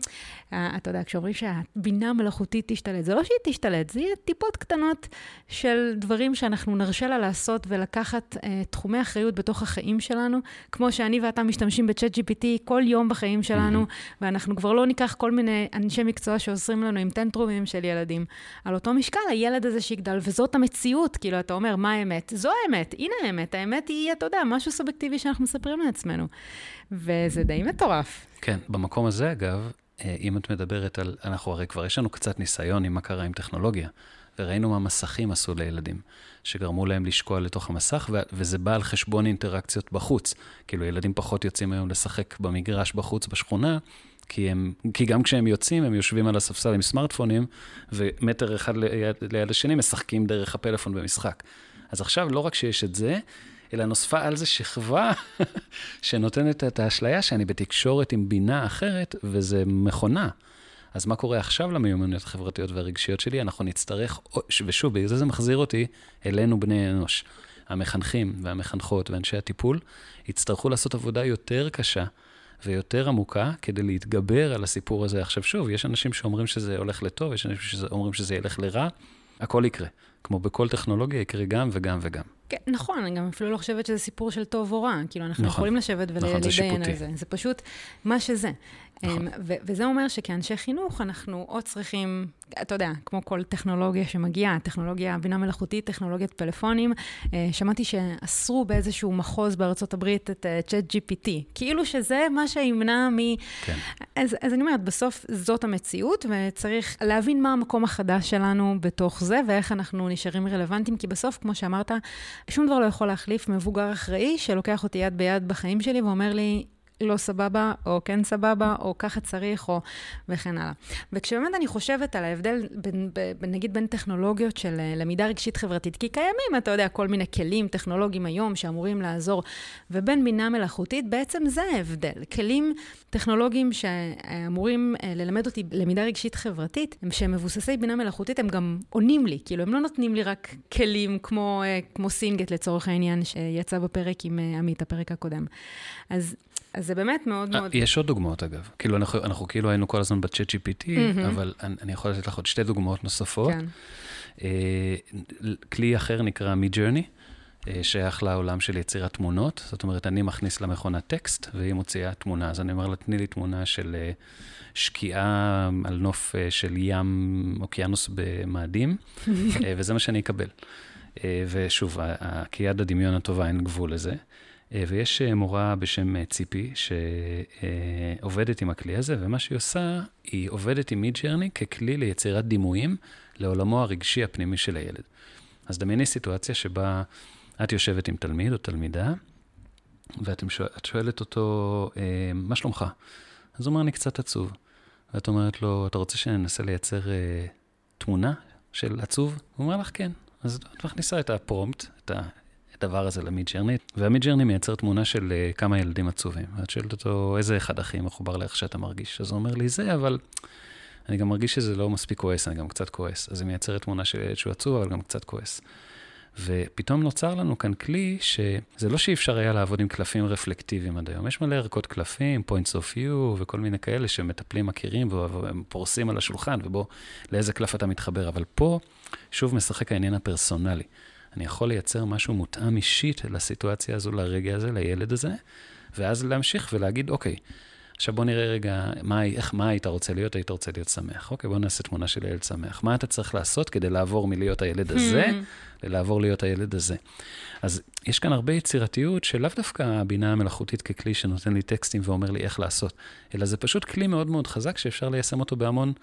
אתה יודע, כשאומרים שהבינה המלאכותית תשתלט, זה לא שהיא תשתלט, זה יהיה טיפות קטנות של דברים שאנחנו נרשה לה לעשות ולקחת אה, תחומי אחריות בתוך החיים שלנו, כמו שאני ואתה משתמשים בצ'אט GPT כל יום בחיים שלנו, mm-hmm. ואנחנו כבר לא ניקח כל מיני אנשי מקצוע שעוזרים לנו עם טנטרומים של ילדים. על אותו משקל, הילד הזה שיגדל, וזאת המציאות, כאילו, אתה אומר, מה האמת? זו האמת, הנה האמת, האמת היא, אתה יודע, משהו סובייקטיבי שאנחנו מספרים לעצמנו. וזה די מטורף. כן, במקום הזה, אגב, אם את מדברת על, אנחנו הרי כבר יש לנו קצת ניסיון עם מה קרה עם טכנולוגיה, וראינו מה מסכים עשו לילדים, שגרמו להם לשקוע לתוך המסך, וזה בא על חשבון אינטראקציות בחוץ. כאילו, ילדים פחות יוצאים היום לשחק במגרש בחוץ, בשכונה, כי, הם, כי גם כשהם יוצאים, הם יושבים על הספסל עם סמארטפונים, ומטר אחד ליד, ליד השני משחקים דרך הפלאפון במשחק. אז עכשיו, לא רק שיש את זה, אלא נוספה על זה שכבה שנותנת את האשליה שאני בתקשורת עם בינה אחרת, וזה מכונה. אז מה קורה עכשיו למיומנויות החברתיות והרגשיות שלי? אנחנו נצטרך, ושוב, בגלל זה זה מחזיר אותי אלינו בני אנוש. המחנכים והמחנכות ואנשי הטיפול יצטרכו לעשות עבודה יותר קשה ויותר עמוקה כדי להתגבר על הסיפור הזה. עכשיו שוב, יש אנשים שאומרים שזה הולך לטוב, יש אנשים שאומרים שזה ילך לרע, הכל יקרה. כמו בכל טכנולוגיה, יקרה גם וגם וגם. כן, נכון, אני גם אפילו לא חושבת שזה סיפור של טוב או רע. כאילו, אנחנו נכון, יכולים לשבת ולהתדיין נכון, על זה. זה פשוט מה שזה. נכון. אמ, וזה אומר שכאנשי חינוך, אנחנו או צריכים, אתה יודע, כמו כל טכנולוגיה שמגיעה, טכנולוגיה, בינה מלאכותית, טכנולוגיית פלאפונים, אה, שמעתי שאסרו באיזשהו מחוז בארצות הברית את צ'אט uh, GPT. כאילו שזה מה שימנע מ... כן. אז, אז אני אומרת, בסוף זאת המציאות, וצריך להבין מה המקום החדש שלנו בתוך זה, ואיך אנחנו נשארים רלוונטיים, כי בסוף, כמו שאמרת, שום דבר לא יכול להחליף מבוגר אחראי שלוקח אותי יד ביד בחיים שלי ואומר לי, לא סבבה, או כן סבבה, או ככה צריך, או וכן הלאה. וכשבאמת אני חושבת על ההבדל, בין, בין, נגיד בין טכנולוגיות של אה, למידה רגשית חברתית, כי קיימים, אתה יודע, כל מיני כלים טכנולוגיים היום שאמורים לעזור, ובין בינה מלאכותית, בעצם זה ההבדל. כלים טכנולוגיים שאמורים אה, ללמד אותי למידה רגשית חברתית, הם שהם מבוססי בינה מלאכותית, הם גם עונים לי, כאילו, הם לא נותנים לי רק כלים כמו, אה, כמו סינגט לצורך העניין, שיצא בפרק עם עמית, הפרק הקודם. אז אז זה באמת מאוד מאוד... יש עוד דוגמאות, אגב. כאילו, אנחנו, אנחנו כאילו היינו כל הזמן בצ'אט GPT, mm-hmm. אבל אני, אני יכול לתת לך עוד שתי דוגמאות נוספות. כן. אה, כלי אחר נקרא מי-ג'רני, אה, שייך לעולם של יצירת תמונות. זאת אומרת, אני מכניס למכונה טקסט, והיא מוציאה תמונה. אז אני אומר לה, תני לי תמונה של אה, שקיעה על נוף אה, של ים, אוקיינוס במאדים, אה, וזה מה שאני אקבל. אה, ושוב, כיד הדמיון הטובה אין גבול לזה. אה, ויש אה, מורה בשם אה, ציפי, שעובדת עם הכלי הזה, ומה שהיא עושה, היא עובדת עם מידג'רני ככלי ליצירת דימויים לעולמו הרגשי הפנימי של הילד. אז דמייני סיטואציה שבה את יושבת עם תלמיד או תלמידה, ואת שואל, שואלת אותו, מה שלומך? אז הוא אומר, אני קצת עצוב. ואת אומרת לו, אתה רוצה שננסה לייצר תמונה של עצוב? הוא אומר לך, כן. אז את מכניסה את ה prompt, את הדבר הזה ל Midjourney, וה Midjourney מייצר תמונה של אה, כמה ילדים עצובים. ואת שואלת אותו, איזה אחד הכי מחובר לאיך שאתה מרגיש? אז הוא אומר לי, זה, אבל אני גם מרגיש שזה לא מספיק כועס, אני גם קצת כועס. אז היא מייצרת תמונה של ילד שהוא עצוב, אבל גם קצת כועס. ופתאום נוצר לנו כאן כלי שזה לא שאי אפשר היה לעבוד עם קלפים רפלקטיביים עד היום. יש מלא ערכות קלפים, points of view וכל מיני כאלה שמטפלים מכירים והם פורסים על השולחן, ובוא, לאיזה קלף אתה מתחבר. אבל פה שוב משחק העניין הפרסונלי. אני יכול לייצר משהו מותאם אישית לסיטואציה הזו, לרגע הזה, לילד הזה, ואז להמשיך ולהגיד, אוקיי, עכשיו בוא נראה רגע, מה, איך, מה היית רוצה להיות? היית רוצה להיות שמח. אוקיי, בוא נעשה תמונה של ילד שמח. מה אתה צריך לעשות כדי לעבור מלהיות הילד הזה, ללעבור להיות הילד הזה? אז יש כאן הרבה יצירתיות שלאו דווקא הבינה המלאכותית ככלי שנותן לי טקסטים ואומר לי איך לעשות, אלא זה פשוט כלי מאוד מאוד חזק שאפשר ליישם אותו בהמון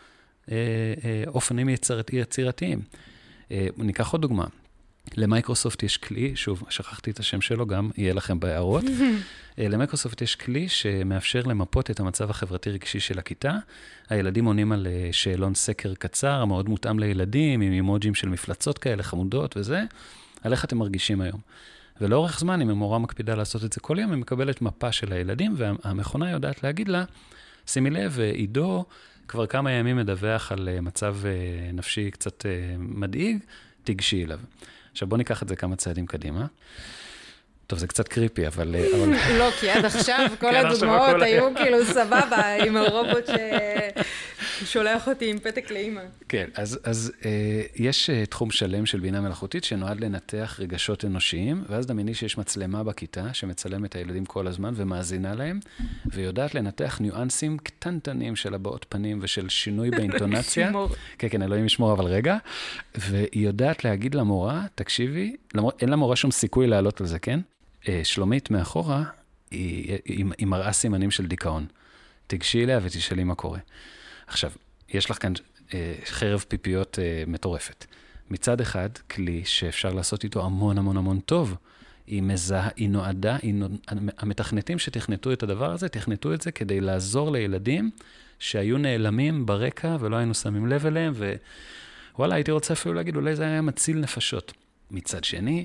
אה, אה, אופנים יצירת, יצירתיים. אה, ניקח עוד דוגמה. למייקרוסופט יש כלי, שוב, שכחתי את השם שלו, גם יהיה לכם בהערות. אה, למייקרוסופט יש כלי שמאפשר למפות את המצב החברתי-רגשי של הכיתה. הילדים עונים על אה, שאלון סקר קצר, מאוד מותאם לילדים, עם אימוג'ים של מפלצות כאלה חמודות וזה, על איך אתם מרגישים היום. ולאורך זמן, אם המורה מקפידה לעשות את זה כל יום, היא מקבלת מפה של הילדים, והמכונה יודעת להגיד לה, שימי לב, אה, עידו כבר כמה ימים מדווח על מצב נפשי קצת מדאיג, תיגשי אליו. עכשיו בואו ניקח את זה כמה צעדים קדימה. טוב, זה קצת קריפי, אבל... אבל... לא, כי עד עכשיו כל הדוגמאות היו כאילו סבבה עם הרובוט ששולח אותי עם פתק לאימא. כן, אז, אז אה, יש אה, תחום שלם של בינה מלאכותית שנועד לנתח רגשות אנושיים, ואז דמייני שיש מצלמה בכיתה שמצלמת את הילדים כל הזמן ומאזינה להם, ויודעת לנתח ניואנסים קטנטנים של הבעות פנים ושל שינוי באינטונציה. כן, כן, אלוהים ישמור, אבל רגע. והיא יודעת להגיד למורה, תקשיבי, למור, אין למורה שום סיכוי לעלות על זה, כן? אה, שלומית מאחורה, היא, היא, היא מראה סימנים של דיכאון. תיגשי אליה ותשאלי מה קורה. עכשיו, יש לך כאן אה, חרב פיפיות אה, מטורפת. מצד אחד, כלי שאפשר לעשות איתו המון המון המון טוב. היא מזהה, היא נועדה, היא נועד, המתכנתים שתכנתו את הדבר הזה, תכנתו את זה כדי לעזור לילדים שהיו נעלמים ברקע ולא היינו שמים לב אליהם, ווואלה, הייתי רוצה אפילו להגיד, אולי זה היה מציל נפשות. מצד שני,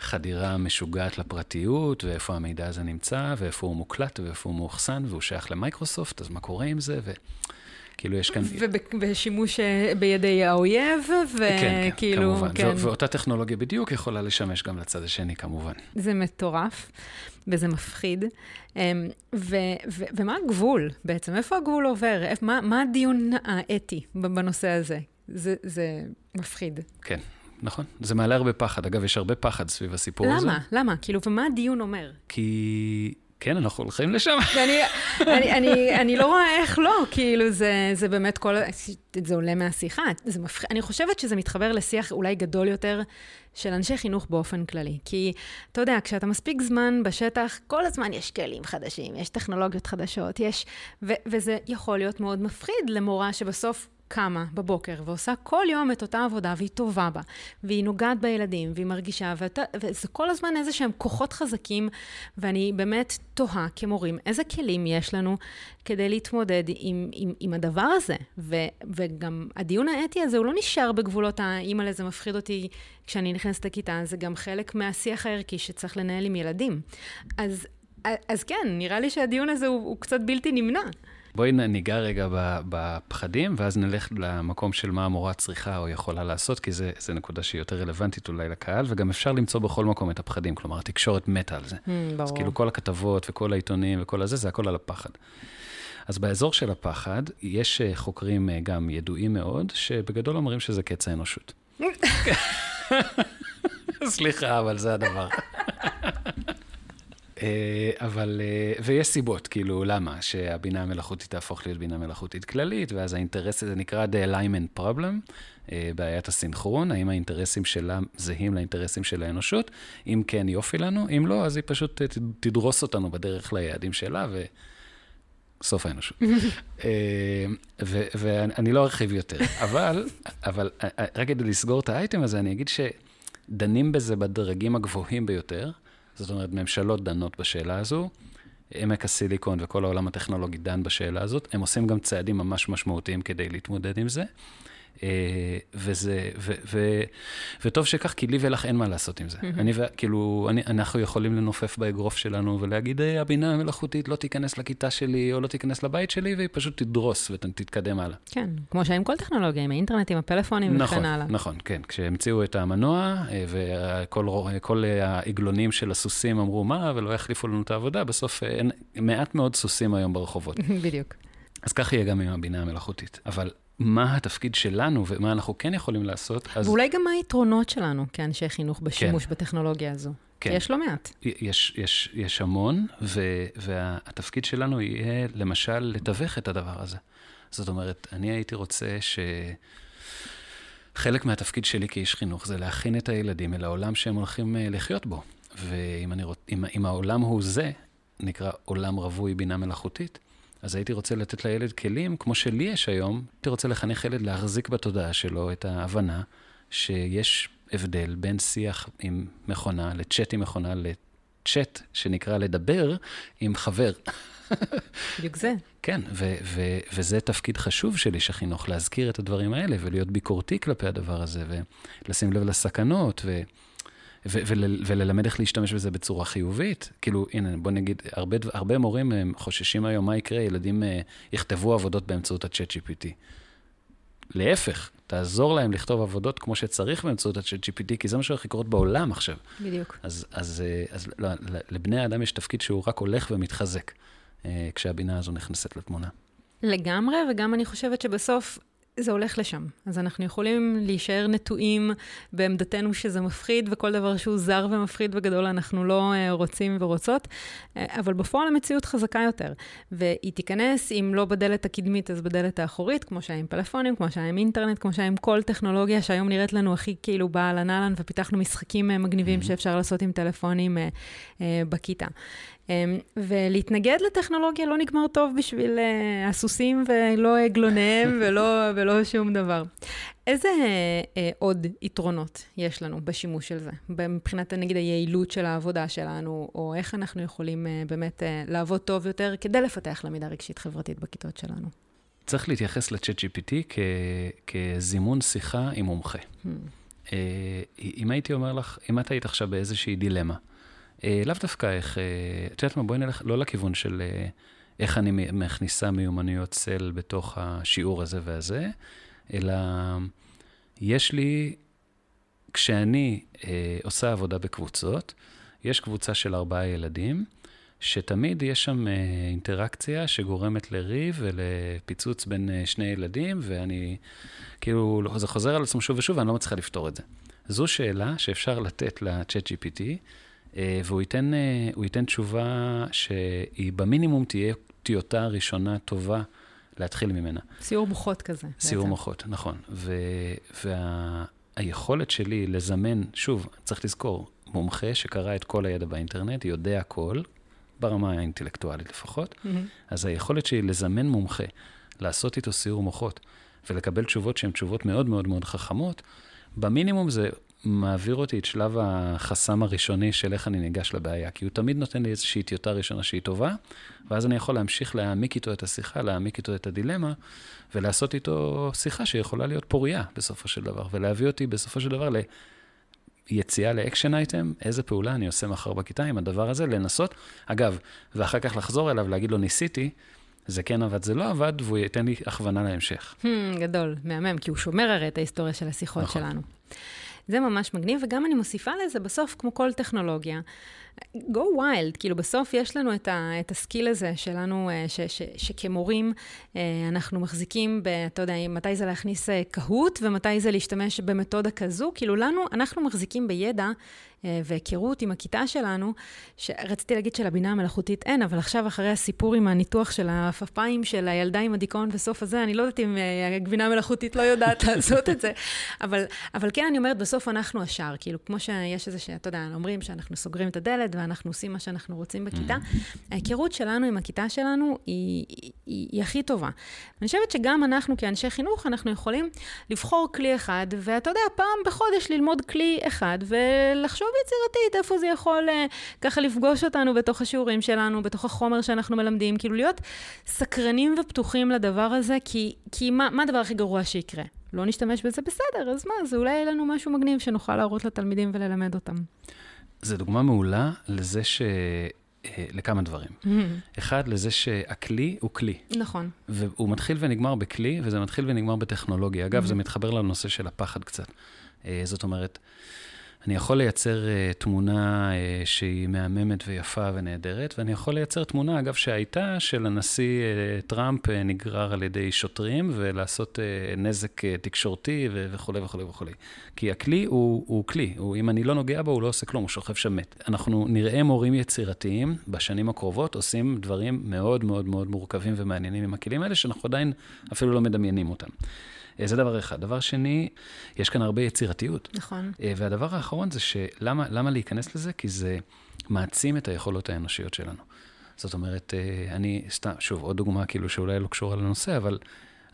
חדירה משוגעת לפרטיות, ואיפה המידע הזה נמצא, ואיפה הוא מוקלט, ואיפה הוא מאוחסן, והוא שייך למייקרוסופט, אז מה קורה עם זה? וכאילו יש כאן... ובשימוש אה, בידי האויב, וכאילו... כן, כן, כמובן. כן. ואותה טכנולוגיה בדיוק יכולה לשמש גם לצד השני, כמובן. זה מטורף, וזה מפחיד. אמ, ו- ו- ומה הגבול בעצם? איפה הגבול עובר? מה, מה הדיון האתי בנושא הזה? זה, זה מפחיד. כן, נכון. זה מעלה הרבה פחד. אגב, יש הרבה פחד סביב הסיפור למה? הזה. למה? למה? כאילו, ומה הדיון אומר? כי... כן, אנחנו הולכים לשם. אני, אני, אני, אני לא רואה איך לא, כאילו, זה, זה באמת כל... זה עולה מהשיחה. זה מפח... אני חושבת שזה מתחבר לשיח אולי גדול יותר של אנשי חינוך באופן כללי. כי, אתה יודע, כשאתה מספיק זמן בשטח, כל הזמן יש כלים חדשים, יש טכנולוגיות חדשות, יש... ו, וזה יכול להיות מאוד מפחיד למורה שבסוף קמה בבוקר ועושה כל יום את אותה עבודה והיא טובה בה, והיא נוגעת בילדים, והיא מרגישה, ואתה, וזה כל הזמן איזה שהם כוחות חזקים, ואני באמת תוהה כמורים, איזה כלים יש לנו כדי להתמודד עם, עם, עם הדבר הזה. ו, וגם הדיון האתי הזה, הוא לא נשאר בגבולות האימא לזה מפחיד אותי כשאני נכנסת לכיתה, זה גם חלק מהשיח הערכי שצריך לנהל עם ילדים. אז, אז כן, נראה לי שהדיון הזה הוא, הוא קצת בלתי נמנע. בואי ניגע רגע בפחדים, ואז נלך למקום של מה המורה צריכה או יכולה לעשות, כי זו נקודה שהיא יותר רלוונטית אולי לקהל, וגם אפשר למצוא בכל מקום את הפחדים, כלומר, התקשורת מתה על זה. Mm, ברור. אז כאילו כל הכתבות וכל העיתונים וכל הזה, זה הכל על הפחד. אז באזור של הפחד, יש אה, חוקרים אה, גם ידועים מאוד, שבגדול אומרים שזה קץ האנושות. סליחה, אבל זה הדבר. אה, אבל, ויש סיבות, כאילו, למה? שהבינה המלאכותית תהפוך להיות בינה מלאכותית כללית, ואז האינטרס הזה נקרא The Alignment Problem, בעיית הסינכרון, האם האינטרסים שלה זהים לאינטרסים של האנושות? אם כן, יופי לנו, אם לא, אז היא פשוט תדרוס אותנו בדרך ליעדים שלה, ו... סוף האנושות. אה, ואני לא ארחיב יותר, אבל, אבל אה, אה, רק כדי לסגור את האייטם הזה, אני אגיד שדנים בזה בדרגים הגבוהים ביותר, זאת אומרת, ממשלות דנות בשאלה הזו, עמק הסיליקון וכל העולם הטכנולוגי דן בשאלה הזאת, הם עושים גם צעדים ממש משמעותיים כדי להתמודד עם זה. אה, וזה, ו, ו, וטוב שכך, כי לי ולך אין מה לעשות עם זה. אני, כאילו, אני, אנחנו יכולים לנופף באגרוף שלנו ולהגיד, אה, הבינה המלאכותית לא תיכנס לכיתה שלי או לא תיכנס לבית שלי, והיא פשוט תדרוס ותתקדם הלאה. כן, כמו שהיה עם כל טכנולוגיה, עם האינטרנט, עם הפלאפונים נכון, וכן הלאה. נכון, כן. כשהמציאו את המנוע, אה, וכל העגלונים של הסוסים אמרו, מה, ולא יחליפו לנו את העבודה, בסוף אין מעט מאוד סוסים היום ברחובות. בדיוק. אז כך יהיה גם עם הבינה המלאכותית. אבל מה התפקיד שלנו ומה אנחנו כן יכולים לעשות. אז... ואולי גם מה היתרונות שלנו כאנשי חינוך בשימוש כן. בטכנולוגיה הזו. כן. כי יש לא מעט. יש, יש, יש המון, ו, והתפקיד שלנו יהיה למשל לתווך את הדבר הזה. זאת אומרת, אני הייתי רוצה ש... חלק מהתפקיד שלי כאיש חינוך זה להכין את הילדים אל העולם שהם הולכים אה, לחיות בו. ואם אני, אם, אם העולם הוא זה, נקרא עולם רווי בינה מלאכותית, אז הייתי רוצה לתת לילד כלים, כמו שלי יש היום, הייתי רוצה לחנך ילד להחזיק בתודעה שלו את ההבנה שיש הבדל בין שיח עם מכונה, לצ'אט עם מכונה, לצ'אט שנקרא לדבר עם חבר. בדיוק זה. כן, ו- ו- וזה תפקיד חשוב של איש החינוך, להזכיר את הדברים האלה ולהיות ביקורתי כלפי הדבר הזה, ולשים לב לסכנות, ו- ו- ול- וללמד איך להשתמש בזה בצורה חיובית. כאילו, הנה, בוא נגיד, הרבה, הרבה מורים הם חוששים היום מה יקרה, ילדים uh, יכתבו עבודות באמצעות ה-chat GPT. להפך, תעזור להם לכתוב עבודות כמו שצריך באמצעות ה-chat GPT, כי זה מה שהולך לקרות בעולם עכשיו. בדיוק. אז, אז, אה, אז לא, לבני האדם יש תפקיד שהוא רק הולך ומתחזק, uh, כשהבינה הזו נכנסת לתמונה. לגמרי, וגם אני חושבת שבסוף זה הולך לשם. אז אנחנו יכולים להישאר נטועים בעמדתנו שזה מפחיד, וכל דבר שהוא זר ומפחיד וגדול אנחנו לא uh, רוצים ורוצות, uh, אבל בפועל המציאות חזקה יותר. והיא תיכנס, אם לא בדלת הקדמית, אז בדלת האחורית, כמו שהיה עם פלאפונים, כמו שהיה עם אינטרנט, כמו שהיה עם כל טכנולוגיה שהיום נראית לנו הכי כאילו באה הנהלן, ופיתחנו משחקים uh, מגניבים mm-hmm. שאפשר לעשות עם טלפונים בכיתה. אמ, ולהתנגד לטכנולוגיה לא נגמר טוב בשביל uh, הסוסים ולא עגלוניהם ולא, ולא שום דבר. איזה uh, עוד יתרונות יש לנו בשימוש של זה? מבחינת נגיד היעילות של העבודה שלנו, או איך אנחנו יכולים באמת לעבוד טוב יותר כדי לפתח למידה רגשית חברתית בכיתות שלנו? צריך להתייחס ל-chat GPT כ- כזימון שיחה עם מומחה. Hmm. אם הייתי אומר לך, אם את היית עכשיו באיזושהי דילמה, אה, לאו דווקא איך, אה, את יודעת מה, בואי נלך לא לכיוון של אה, איך אני מכניסה מיומנויות סל בתוך השיעור הזה והזה, אלא יש לי, כשאני אה, עושה עבודה בקבוצות, יש קבוצה של ארבעה ילדים, שתמיד יש שם אה, אינטראקציה שגורמת לריב ולפיצוץ בין אה, שני ילדים, ואני, כאילו, זה חוזר על עצמו שוב ושוב, ואני לא מצליחה לפתור את זה. זו שאלה שאפשר לתת ל-chat GPT, אה, והוא ייתן, אה, ייתן תשובה שהיא במינימום תהיה טיוטה ראשונה טובה להתחיל ממנה. סיור מוחות כזה. סיור בעצם. מוחות, נכון. והיכולת וה, שלי לזמן, שוב, צריך לזכור, מומחה שקרא את כל הידע באינטרנט, יודע הכל, ברמה האינטלקטואלית לפחות, mm-hmm. אז היכולת שלי לזמן מומחה, לעשות איתו סיור מוחות, ולקבל תשובות שהן תשובות מאוד מאוד מאוד חכמות, במינימום זה מעביר אותי את שלב החסם הראשוני של איך אני ניגש לבעיה, כי הוא תמיד נותן לי איזושהי טיוטה ראשונה שהיא טובה, ואז אני יכול להמשיך להעמיק איתו את השיחה, להעמיק איתו את הדילמה, ולעשות איתו שיחה שיכולה להיות פורייה בסופו של דבר, ולהביא אותי בסופו של דבר ליציאה לאקשן אייטם, איזה פעולה אני עושה מחר בכיתה עם הדבר הזה, לנסות. אגב, ואחר כך לחזור אליו, להגיד לו, ניסיתי, זה כן עבד, זה לא עבד, והוא ייתן לי הכוונה להמשך. Hmm, גדול, מהמם, כי הוא שומר הרי את ההיסטוריה של השיחות נכון. שלנו. זה ממש מגניב, וגם אני מוסיפה לזה, בסוף, כמו כל טכנולוגיה, go wild, כאילו בסוף יש לנו את, ה, את הסקיל הזה שלנו, אה, ש, ש, שכמורים אה, אנחנו מחזיקים, ב, אתה יודע, מתי זה להכניס אה, קהוט ומתי זה להשתמש במתודה כזו, כאילו לנו, אנחנו מחזיקים בידע והיכרות עם הכיתה שלנו, שרציתי להגיד שלבינה המלאכותית אין, אבל עכשיו אחרי הסיפור עם הניתוח של העפפיים של הילדה עם הדיכאון בסוף הזה, אני לא יודעת אם הבינה המלאכותית לא יודעת לעשות את זה, אבל, אבל כן, אני אומרת, בסוף אנחנו השאר, כאילו, כמו שיש איזה, שאתה יודע, אומרים שאנחנו סוגרים את הדלת ואנחנו עושים מה שאנחנו רוצים בכיתה. ההיכרות שלנו עם הכיתה שלנו היא, היא, היא, היא הכי טובה. אני חושבת שגם אנחנו כאנשי חינוך, אנחנו יכולים לבחור כלי אחד, ואתה יודע, פעם בחודש ללמוד כלי אחד ולחשוב יצירתית, איפה זה יכול uh, ככה לפגוש אותנו בתוך השיעורים שלנו, בתוך החומר שאנחנו מלמדים, כאילו להיות סקרנים ופתוחים לדבר הזה, כי, כי מה, מה הדבר הכי גרוע שיקרה? לא נשתמש בזה בסדר, אז מה, זה אולי יהיה לנו משהו מגניב שנוכל להראות לתלמידים וללמד אותם. זו דוגמה מעולה לזה ש... אה, לכמה דברים. Mm-hmm. אחד, לזה שהכלי הוא כלי. נכון. והוא מתחיל ונגמר בכלי, וזה מתחיל ונגמר בטכנולוגיה. אגב, mm-hmm. זה מתחבר לנושא של הפחד קצת. אה, זאת אומרת, אני יכול לייצר uh, תמונה uh, שהיא מהממת ויפה ונהדרת, ואני יכול לייצר תמונה, אגב, שהייתה של הנשיא uh, טראמפ uh, נגרר על ידי שוטרים, ולעשות uh, נזק uh, תקשורתי ו- וכולי וכולי וכולי. כי הכלי הוא, הוא כלי, הוא, אם אני לא נוגע בו, הוא לא עושה כלום, הוא שוכב שם מת. אנחנו נראה מורים יצירתיים בשנים הקרובות עושים דברים מאוד מאוד מאוד מורכבים ומעניינים עם הכלים האלה, שאנחנו עדיין אפילו לא מדמיינים אותם. אה, זה דבר אחד. דבר שני, יש כאן הרבה יצירתיות. נכון. אה, והדבר האחרון זה שלמה להיכנס לזה? כי זה מעצים את היכולות האנושיות שלנו. זאת אומרת, אה, אני, סתם, שוב, עוד דוגמה כאילו שאולי לא קשורה לנושא, אבל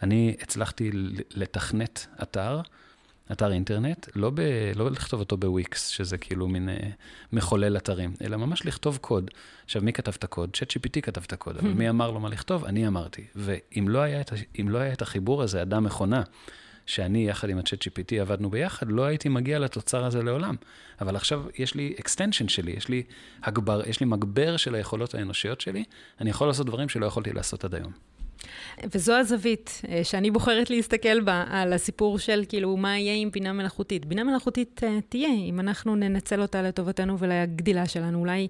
אני הצלחתי לתכנת אתר אתר אינטרנט, לא, ב, לא לכתוב אותו בוויקס, שזה כאילו מין אה, מחולל אתרים, אלא ממש לכתוב קוד. עכשיו, מי כתב את הקוד? ChatGPT כתב את הקוד, אבל מי אמר לו מה לכתוב? אני אמרתי. ואם לא היה את, לא היה את החיבור הזה, אדם מכונה, שאני יחד עם ה-ChatGPT עבדנו ביחד, לא הייתי מגיע לתוצר הזה לעולם. אבל עכשיו יש לי extension שלי, יש לי הגבר, יש לי מגבר של היכולות האנושיות שלי, אני יכול לעשות דברים שלא יכולתי לעשות עד היום. וזו הזווית אה, שאני בוחרת להסתכל בה, על הסיפור של כאילו, מה יהיה עם בינה מלאכותית. בינה מלאכותית אה, תהיה, אם אנחנו ננצל אותה לטובתנו ולגדילה שלנו, אולי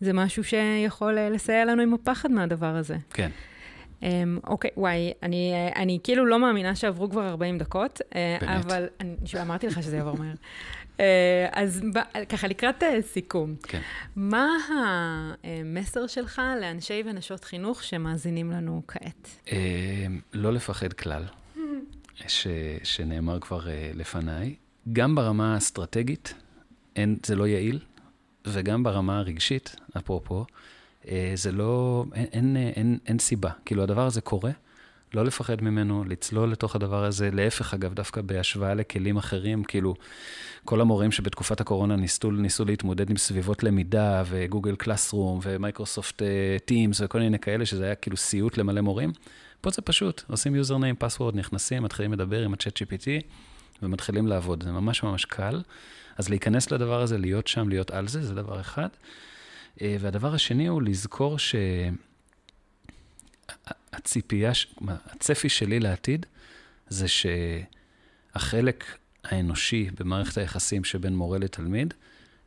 זה משהו שיכול אה, לסייע לנו עם הפחד מהדבר הזה. כן. Um, אוקיי, וואי, אני, אני כאילו לא מאמינה שעברו כבר 40 דקות, באמת? אבל אני, אמרתי לך שזה יעבור מהר. אה, אז ככה, לקראת אה, סיכום, כן. מה המסר שלך לאנשי ונשות חינוך שמאזינים לנו כעת? אה, לא לפחד כלל, ש, שנאמר כבר לפניי. גם ברמה האסטרטגית, אין, זה לא יעיל, וגם ברמה הרגשית, אפרופו, זה לא, אין, אין, אין, אין סיבה. כאילו, הדבר הזה קורה. לא לפחד ממנו, לצלול לתוך הדבר הזה. להפך, אגב, דווקא בהשוואה לכלים אחרים, כאילו, כל המורים שבתקופת הקורונה ניסו, ניסו להתמודד עם סביבות למידה, ו Google Classroom, ו Microsoft Teams, אה, וכל מיני כאלה, שזה היה כאילו סיוט למלא מורים. פה זה פשוט, עושים username, password, נכנסים, מתחילים לדבר עם ה ChatGPT, ומתחילים לעבוד. זה ממש ממש קל. אז להיכנס לדבר הזה, להיות שם, להיות על זה, זה דבר אחד. אה, והדבר השני הוא לזכור ש... הציפייה, הצפי שלי לעתיד, זה שהחלק האנושי במערכת היחסים שבין מורה לתלמיד,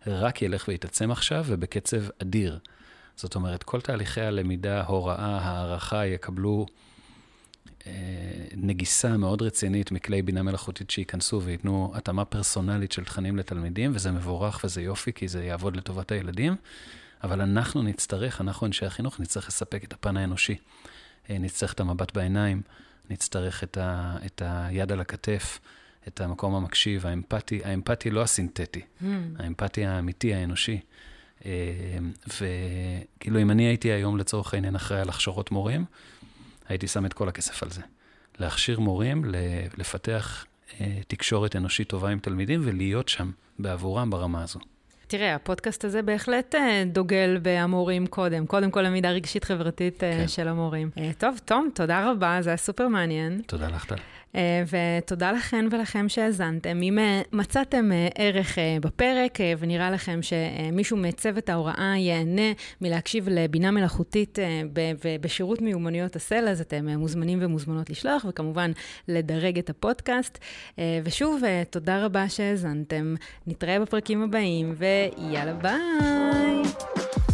רק ילך ויתעצם עכשיו ובקצב אדיר. זאת אומרת, כל תהליכי הלמידה, הוראה, הערכה, יקבלו אה, נגיסה מאוד רצינית מכלי בינה מלאכותית שייכנסו וייתנו התאמה פרסונלית של תכנים לתלמידים, וזה מבורך וזה יופי, כי זה יעבוד לטובת הילדים, אבל אנחנו נצטרך, אנחנו אנשי החינוך, נצטרך לספק את הפן האנושי. אה, נצטרך את המבט בעיניים, נצטרך את, ה, את היד על הכתף, את המקום המקשיב, האמפתי, האמפתי לא הסינתטי, mm. האמפתי האמיתי, האנושי. אה, וכאילו, אם אני הייתי היום לצורך העניין אחראי על הכשרות מורים, הייתי שם את כל הכסף על זה. להכשיר מורים, לפתח תקשורת אנושית טובה עם תלמידים ולהיות שם בעבורם ברמה הזו. תראה, הפודקאסט הזה בהחלט דוגל בהמורים קודם. קודם כל, למידה רגשית חברתית כן. של המורים. טוב, תום, תודה רבה, זה היה סופר מעניין. תודה לך, טל. אה, ותודה לכן ולכם שהאזנתם. אם אה, מצאתם אה, ערך בפרק ונראה לכם שמישהו מצוות ההוראה ייהנה מלהקשיב לבינה מלאכותית בשירות מיומנויות הסל, אז אתם מוזמנים ומוזמנות לשלוח, וכמובן לדרג את הפודקאסט. ושוב, תודה רבה שהאזנתם. נתראה בפרקים הבאים, ויאללה ביי!